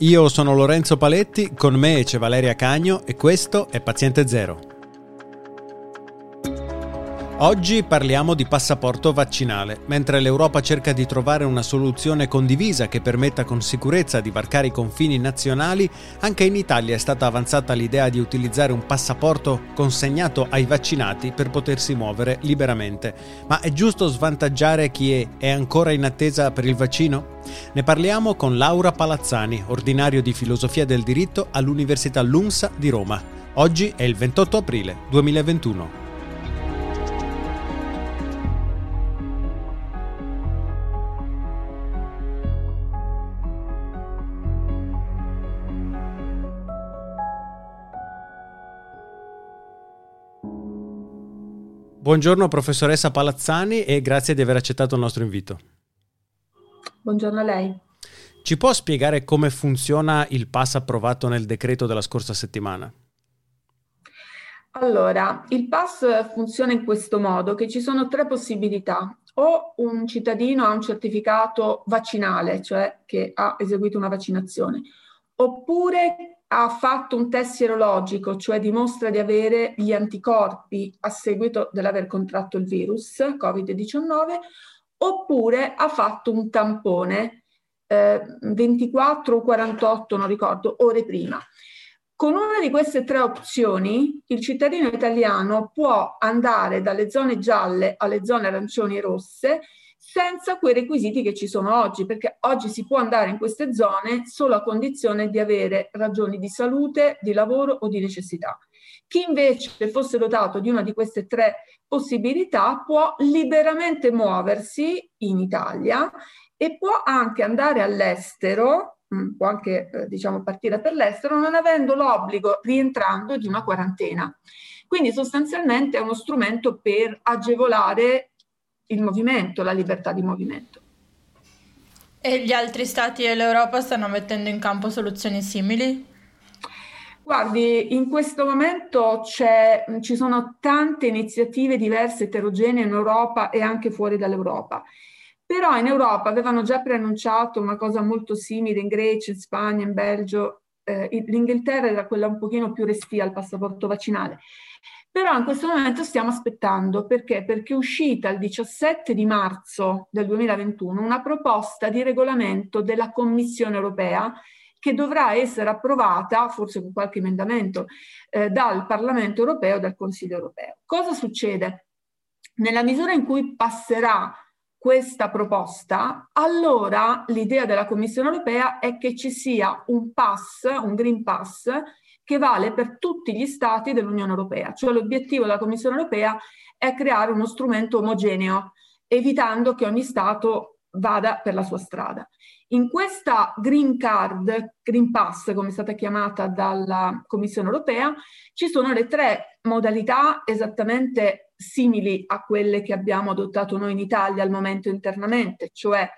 Io sono Lorenzo Paletti, con me c'è Valeria Cagno e questo è Paziente Zero. Oggi parliamo di passaporto vaccinale. Mentre l'Europa cerca di trovare una soluzione condivisa che permetta con sicurezza di varcare i confini nazionali, anche in Italia è stata avanzata l'idea di utilizzare un passaporto consegnato ai vaccinati per potersi muovere liberamente. Ma è giusto svantaggiare chi è, ancora in attesa per il vaccino? Ne parliamo con Laura Palazzani, ordinario di filosofia del diritto all'Università LUMSA di Roma. Oggi è il 28 aprile 2021. Buongiorno professoressa Palazzani e grazie di aver accettato il nostro invito. Buongiorno a lei. Ci può spiegare come funziona il pass approvato nel decreto della scorsa settimana? Allora, il pass funziona in questo modo, che ci sono tre possibilità. O un cittadino ha un certificato vaccinale, cioè che ha eseguito una vaccinazione, oppure ha fatto un test sierologico, cioè dimostra di avere gli anticorpi a seguito dell'aver contratto il virus Covid-19, oppure ha fatto un tampone eh, 24 o 48, non ricordo, ore prima. Con una di queste tre opzioni, il cittadino italiano può andare dalle zone gialle alle zone arancioni e rosse senza quei requisiti che ci sono oggi, perché oggi si può andare in queste zone solo a condizione di avere ragioni di salute, di lavoro o di necessità. Chi invece fosse dotato di una di queste tre possibilità può liberamente muoversi in Italia e può anche andare all'estero, mm, può anche eh, diciamo partire per l'estero, non avendo l'obbligo rientrando di una quarantena. Quindi sostanzialmente è uno strumento per agevolare il movimento, la libertà di movimento. E gli altri stati dell'Europa stanno mettendo in campo soluzioni simili? Guardi, in questo momento ci sono tante iniziative diverse, eterogenee in Europa e anche fuori dall'Europa. Però in Europa avevano già preannunciato una cosa molto simile in Grecia, in Spagna, in Belgio. Eh, L'Inghilterra era quella un pochino più restia al passaporto vaccinale. Però in questo momento stiamo aspettando perché? Perché è uscita il 17 di marzo del 2021 una proposta di regolamento della Commissione europea che dovrà essere approvata, forse con qualche emendamento, eh, dal Parlamento europeo e dal Consiglio europeo. Cosa succede? Nella misura in cui passerà questa proposta, allora l'idea della Commissione europea è che ci sia un pass, un Green Pass, che vale per tutti gli Stati dell'Unione Europea. Cioè l'obiettivo della Commissione Europea è creare uno strumento omogeneo, evitando che ogni Stato vada per la sua strada. In questa Green Card, Green Pass, come è stata chiamata dalla Commissione Europea, ci sono le tre modalità esattamente simili a quelle che abbiamo adottato noi in Italia al momento internamente, cioè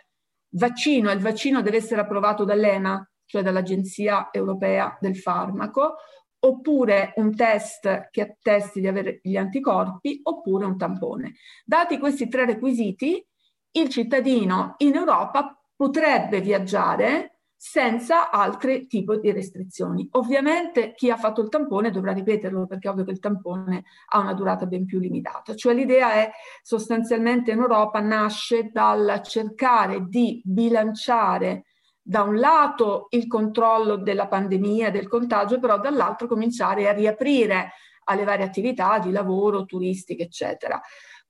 vaccino, il vaccino deve essere approvato dall'EMA, cioè dall'Agenzia Europea del Farmaco, oppure un test che attesti di avere gli anticorpi, oppure un tampone. Dati questi tre requisiti, il cittadino in Europa potrebbe viaggiare senza altri tipi di restrizioni. Ovviamente chi ha fatto il tampone dovrà ripeterlo perché è ovvio che il tampone ha una durata ben più limitata. Cioè l'idea è sostanzialmente in Europa nasce dal cercare di bilanciare da un lato il controllo della pandemia, del contagio, però dall'altro cominciare a riaprire alle varie attività di lavoro, turistiche, eccetera.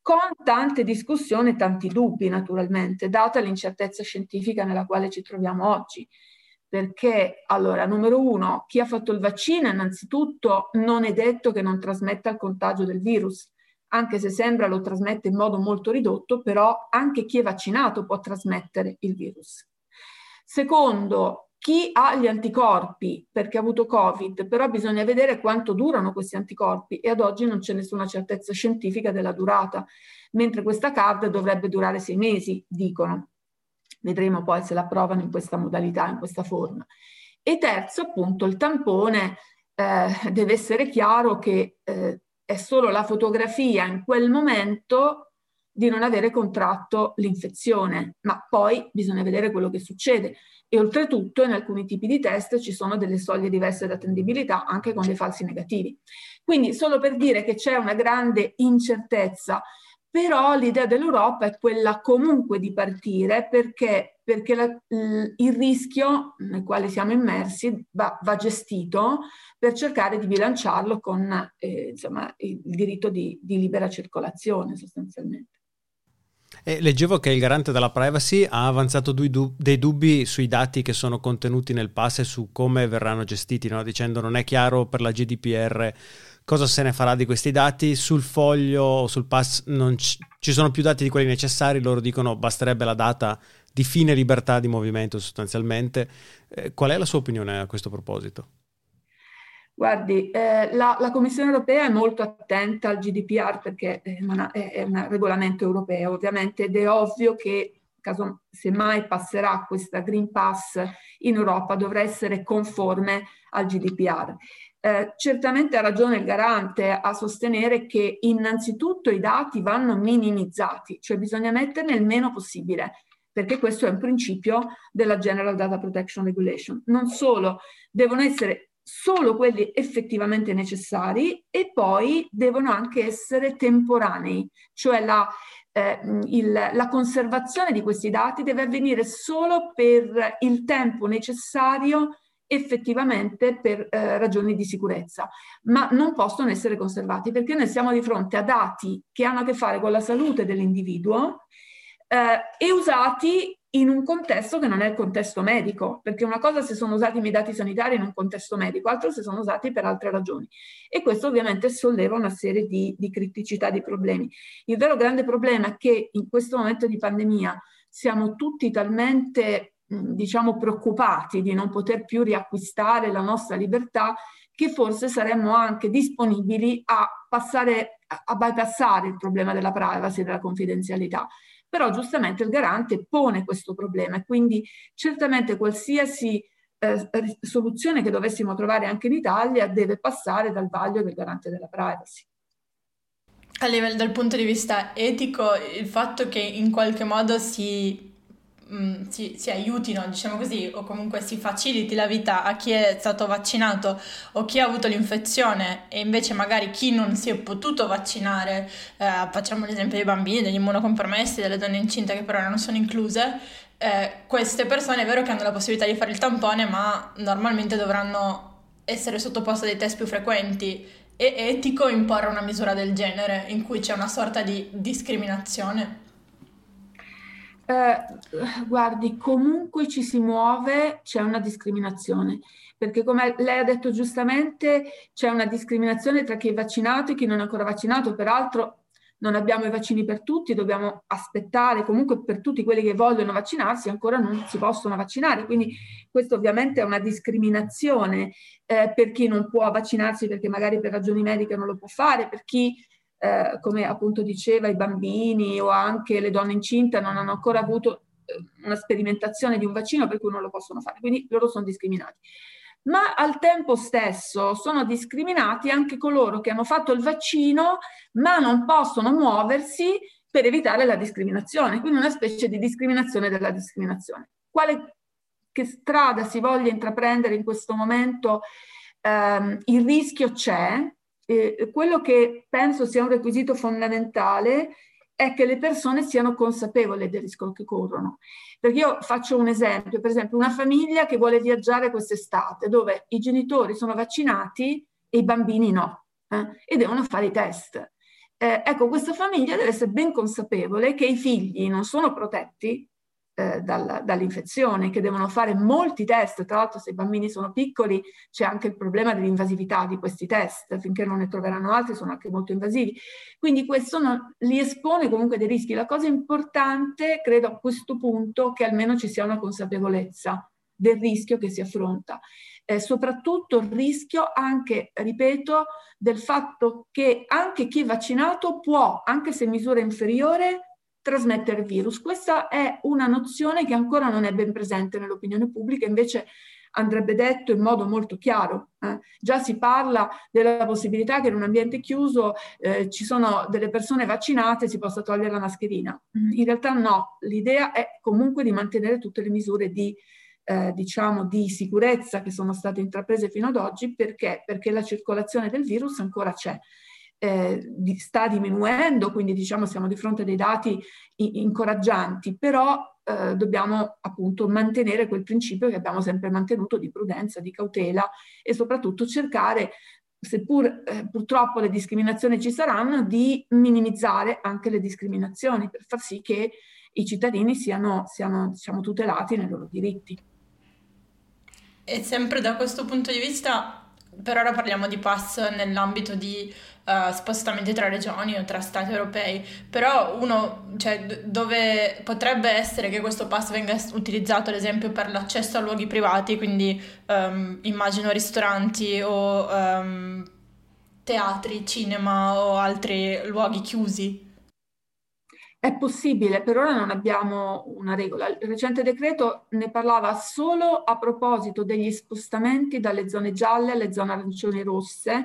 Con tante discussioni e tanti dubbi, naturalmente, data l'incertezza scientifica nella quale ci troviamo oggi. Perché, allora, numero uno, chi ha fatto il vaccino, innanzitutto, non è detto che non trasmetta il contagio del virus anche se sembra lo trasmette in modo molto ridotto, però anche chi è vaccinato può trasmettere il virus. Secondo, chi ha gli anticorpi perché ha avuto Covid, però bisogna vedere quanto durano questi anticorpi e ad oggi non c'è nessuna certezza scientifica della durata, mentre questa card dovrebbe durare sei mesi, dicono. Vedremo poi se la provano in questa modalità, in questa forma. E terzo, appunto, il tampone eh, deve essere chiaro che eh, è solo la fotografia in quel momento di non avere contratto l'infezione, ma poi bisogna vedere quello che succede. E oltretutto in alcuni tipi di test ci sono delle soglie diverse d'attendibilità anche con dei falsi negativi. Quindi solo per dire che c'è una grande incertezza però l'idea dell'Europa è quella comunque di partire perché, perché la, il rischio nel quale siamo immersi va, va gestito per cercare di bilanciarlo con eh, insomma, il diritto di, di libera circolazione sostanzialmente. E leggevo che il garante della privacy ha avanzato dei dubbi sui dati che sono contenuti nel pass e su come verranno gestiti, no? dicendo non è chiaro per la GDPR cosa se ne farà di questi dati. Sul foglio o sul pass ci, ci sono più dati di quelli necessari, loro dicono basterebbe la data di fine libertà di movimento sostanzialmente. Eh, qual è la sua opinione a questo proposito? Guardi, eh, la, la, Commissione europea è molto attenta al GDPR perché è, una, è, è, un regolamento europeo ovviamente ed è ovvio che caso se mai passerà questa Green Pass in Europa dovrà essere conforme al GDPR. Eh, certamente ha ragione il garante a sostenere che innanzitutto i dati vanno minimizzati, cioè bisogna metterne il meno possibile, perché questo è un principio della General Data Protection Regulation. Non solo, devono essere solo quelli effettivamente necessari e poi devono anche essere temporanei, cioè la, eh, il, la conservazione di questi dati deve avvenire solo per il tempo necessario effettivamente per eh, ragioni di sicurezza, ma non possono essere conservati perché noi siamo di fronte a dati che hanno a che fare con la salute dell'individuo eh, e usati in un contesto che non è il contesto medico, perché una cosa se sono usati i miei dati sanitari in un contesto medico, altro se sono usati per altre ragioni. E questo ovviamente solleva una serie di, di criticità, di problemi. Il vero grande problema è che in questo momento di pandemia siamo tutti talmente diciamo preoccupati di non poter più riacquistare la nostra libertà che forse saremmo anche disponibili a passare a bypassare il problema della privacy e della confidenzialità. Però giustamente il garante pone questo problema e quindi certamente qualsiasi eh, soluzione che dovessimo trovare anche in Italia deve passare dal vaglio del garante della privacy. A livello dal punto di vista etico, il fatto che in qualche modo si mh, mm, si, si, aiutino, diciamo così, o comunque si faciliti la vita a chi è stato vaccinato o chi ha avuto l'infezione e invece magari chi non si è potuto vaccinare, eh, facciamo l'esempio dei bambini, degli immunocompromessi, delle donne incinte che però non sono incluse, eh, queste persone è vero che hanno la possibilità di fare il tampone, ma normalmente dovranno essere sottoposte a dei test più frequenti. È etico imporre una misura del genere in cui c'è una sorta di discriminazione? Eh, guardi, comunque ci si muove, c'è una discriminazione, perché come lei ha detto giustamente, c'è una discriminazione tra chi è vaccinato e chi non è ancora vaccinato, peraltro non abbiamo i vaccini per tutti, dobbiamo aspettare comunque per tutti quelli che vogliono vaccinarsi, ancora non si possono vaccinare, quindi questo ovviamente è una discriminazione eh, per chi non può vaccinarsi perché magari per ragioni mediche non lo può fare, per chi eh, come appunto diceva, i bambini o anche le donne incinte non hanno ancora avuto eh, una sperimentazione di un vaccino per cui non lo possono fare, quindi loro sono discriminati. Ma al tempo stesso sono discriminati anche coloro che hanno fatto il vaccino ma non possono muoversi per evitare la discriminazione, quindi una specie di discriminazione della discriminazione. Quale che strada si voglia intraprendere in questo momento? Ehm, il rischio c'è, eh, quello che penso sia un requisito fondamentale è che le persone siano consapevoli del rischio che corrono. Perché io faccio un esempio, per esempio una famiglia che vuole viaggiare quest'estate, dove i genitori sono vaccinati e i bambini no, eh, e devono fare i test. Eh, ecco, questa famiglia deve essere ben consapevole che i figli non sono protetti eh, dal, dall'infezione, che devono fare molti test. Tra l'altro, se i bambini sono piccoli, c'è anche il problema dell'invasività di questi test, finché non ne troveranno altri, sono anche molto invasivi. Quindi questo non, li espone comunque dei rischi. La cosa importante, credo a questo punto, che almeno ci sia una consapevolezza del rischio che si affronta. Eh, soprattutto il rischio anche, ripeto, del fatto che anche chi è vaccinato può, anche se in misura inferiore, trasmettere virus. Questa è una nozione che ancora non è ben presente nell'opinione pubblica, invece andrebbe detto in modo molto chiaro. Eh. Già si parla della possibilità che in un ambiente chiuso eh, ci sono delle persone vaccinate e si possa togliere la mascherina. In realtà no, l'idea è comunque di mantenere tutte le misure di, eh, diciamo, di sicurezza che sono state intraprese fino ad oggi perché? Perché la circolazione del virus ancora c'è. Eh, sta diminuendo, quindi diciamo siamo di fronte a dei dati incoraggianti, però eh, dobbiamo appunto mantenere quel principio che abbiamo sempre mantenuto di prudenza, di cautela e soprattutto cercare, seppur eh, purtroppo le discriminazioni ci saranno, di minimizzare anche le discriminazioni per far sì che i cittadini siano, siano diciamo, tutelati nei loro diritti. E sempre da questo punto di vista, per ora parliamo di pass nell'ambito di uh, spostamenti tra regioni o tra stati europei, però uno, cioè, dove potrebbe essere che questo pass venga utilizzato ad esempio per l'accesso a luoghi privati, quindi um, immagino ristoranti o um, teatri, cinema o altri luoghi chiusi. È possibile, per ora non abbiamo una regola. Il recente decreto ne parlava solo a proposito degli spostamenti dalle zone gialle alle zone arancioni rosse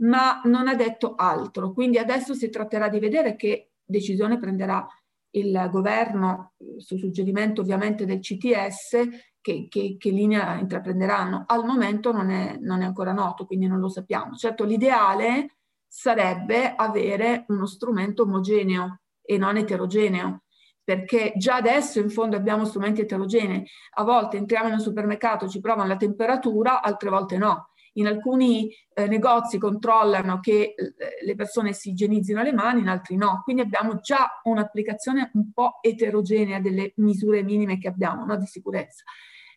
ma non ha detto altro. Quindi adesso si tratterà di vedere che decisione prenderà il governo, su suggerimento ovviamente del CTS, che, che, che linea intraprenderanno. Al momento non è, non è ancora noto, quindi non lo sappiamo. Certo, l'ideale sarebbe avere uno strumento omogeneo e non eterogeneo, perché già adesso in fondo abbiamo strumenti eterogenei. A volte entriamo in un supermercato, ci provano la temperatura, altre volte no in alcuni eh, negozi controllano che eh, le persone si igienizzino le mani, in altri no. Quindi abbiamo già un'applicazione un po' eterogenea delle misure minime che abbiamo no, di sicurezza.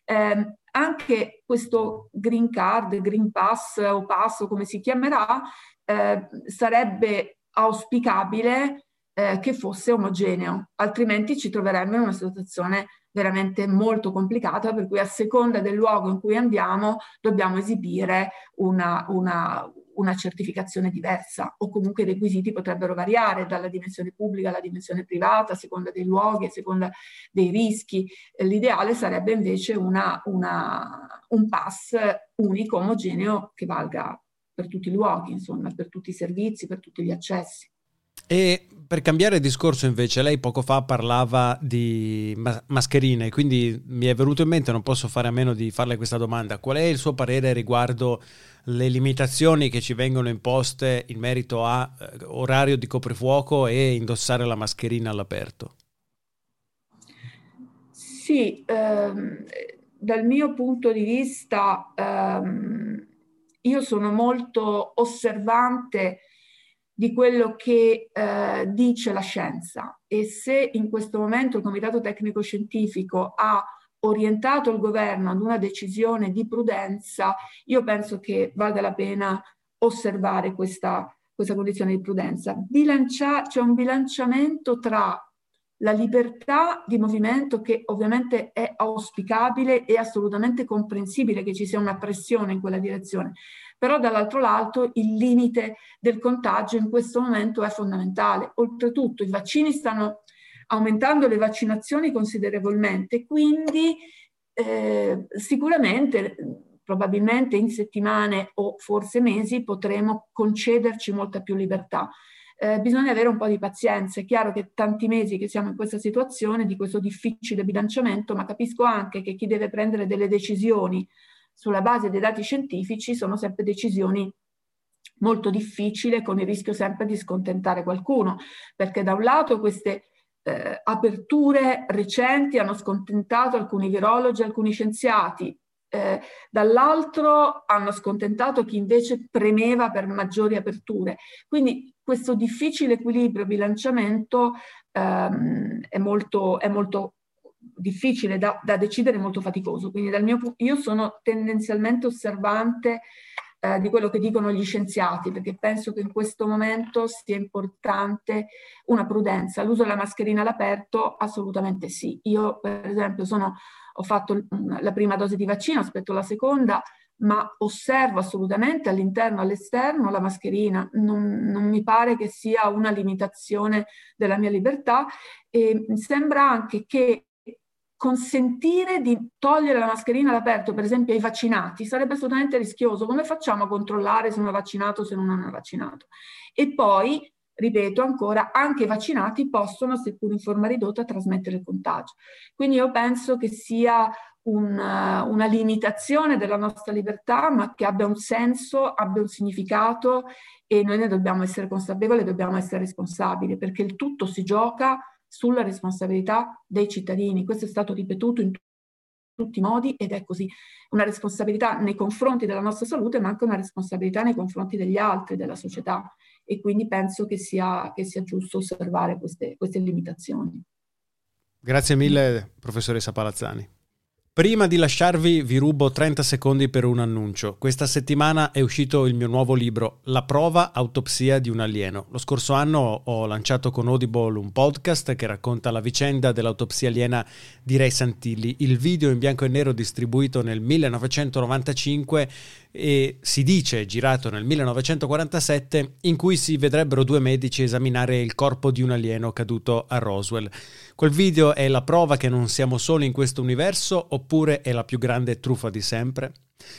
Eh, anche questo Green Card, Green Pass o Pass, come si chiamerà, eh, sarebbe auspicabile eh, che fosse omogeneo, altrimenti ci troveremmo in una situazione veramente molto complicata, per cui a seconda del luogo in cui andiamo dobbiamo esibire una, una, una certificazione diversa o comunque i requisiti potrebbero variare dalla dimensione pubblica alla dimensione privata, a seconda dei luoghi, a seconda dei rischi. L'ideale sarebbe invece una, una, un pass unico, omogeneo, che valga per tutti i luoghi, insomma, per tutti i servizi, per tutti gli accessi. E per cambiare discorso invece, lei poco fa parlava di ma- mascherine, quindi mi è venuto in mente, non posso fare a meno di farle questa domanda, qual è il suo parere riguardo le limitazioni che ci vengono imposte in merito a eh, orario di coprifuoco e indossare la mascherina all'aperto? Sì, ehm, dal mio punto di vista ehm, io sono molto osservante di quello che eh, dice la scienza e se in questo momento il Comitato Tecnico Scientifico ha orientato il governo ad una decisione di prudenza, io penso che valga la pena osservare questa, questa condizione di prudenza. Bilancia, c'è un bilanciamento tra la libertà di movimento che ovviamente è auspicabile e assolutamente comprensibile che ci sia una pressione in quella direzione, però dall'altro lato il limite del contagio in questo momento è fondamentale. Oltretutto i vaccini stanno aumentando le vaccinazioni considerevolmente, quindi eh, sicuramente probabilmente in settimane o forse mesi potremo concederci molta più libertà. Eh, bisogna avere un po' di pazienza. È chiaro che tanti mesi che siamo in questa situazione, di questo difficile bilanciamento, ma capisco anche che chi deve prendere delle decisioni sulla base dei dati scientifici sono sempre decisioni molto difficili con il rischio sempre di scontentare qualcuno, perché da un lato queste eh, aperture recenti hanno scontentato alcuni virologi, alcuni scienziati, eh, dall'altro hanno scontentato chi invece premeva per maggiori aperture. Quindi questo difficile equilibrio, bilanciamento ehm, è, molto, è molto difficile da, da, decidere, molto faticoso. Quindi dal mio, io sono tendenzialmente osservante eh, di quello che dicono gli scienziati, perché penso che in questo momento sia importante una prudenza. L'uso della mascherina all'aperto? Assolutamente sì. Io per esempio sono, ho fatto la prima dose di vaccino, aspetto la seconda, ma osservo assolutamente all'interno e all'esterno la mascherina, non, non, mi pare che sia una limitazione della mia libertà e sembra anche che consentire di togliere la mascherina all'aperto, per esempio ai vaccinati, sarebbe assolutamente rischioso. Come facciamo a controllare se uno è vaccinato o se non è vaccinato? E poi, ripeto ancora, anche i vaccinati possono, seppur in forma ridotta, trasmettere il contagio. Quindi io penso che sia un, una limitazione della nostra libertà, ma che abbia un senso, abbia un significato e noi ne dobbiamo essere consapevoli, dobbiamo essere responsabili, perché il tutto si gioca sulla responsabilità dei cittadini. Questo è stato ripetuto in tutti i modi ed è così. Una responsabilità nei confronti della nostra salute, ma anche una responsabilità nei confronti degli altri, della società. E quindi penso che sia, che sia giusto osservare queste, queste limitazioni. Grazie mille, professoressa Palazzani. Prima di lasciarvi vi rubo 30 secondi per un annuncio. Questa settimana è uscito il mio nuovo libro, La prova autopsia di un alieno. Lo scorso anno ho lanciato con Audible un podcast che racconta la vicenda dell'autopsia aliena di Ray Santilli. Il video in bianco e nero distribuito nel 1995 e si dice girato nel 1947 in cui si vedrebbero due medici esaminare il corpo di un alieno caduto a Roswell. Quel video è la prova che non siamo soli in questo universo oppure è la più grande truffa di sempre?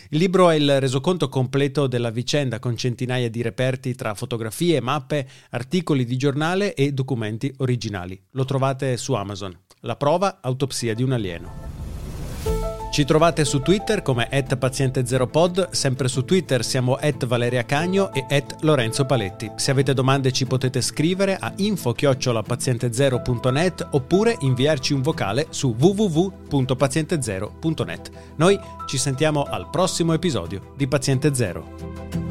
Il libro è il resoconto completo della vicenda con centinaia di reperti tra fotografie, mappe, articoli di giornale e documenti originali. Lo trovate su Amazon. La prova autopsia di un alieno. Ci trovate su Twitter come at paziente0pod, sempre su Twitter siamo Valeria Cagno e Lorenzo Paletti. Se avete domande ci potete scrivere a info-paziente0.net oppure inviarci un vocale su www.paziente0.net. Noi ci sentiamo al prossimo episodio di Paziente Zero.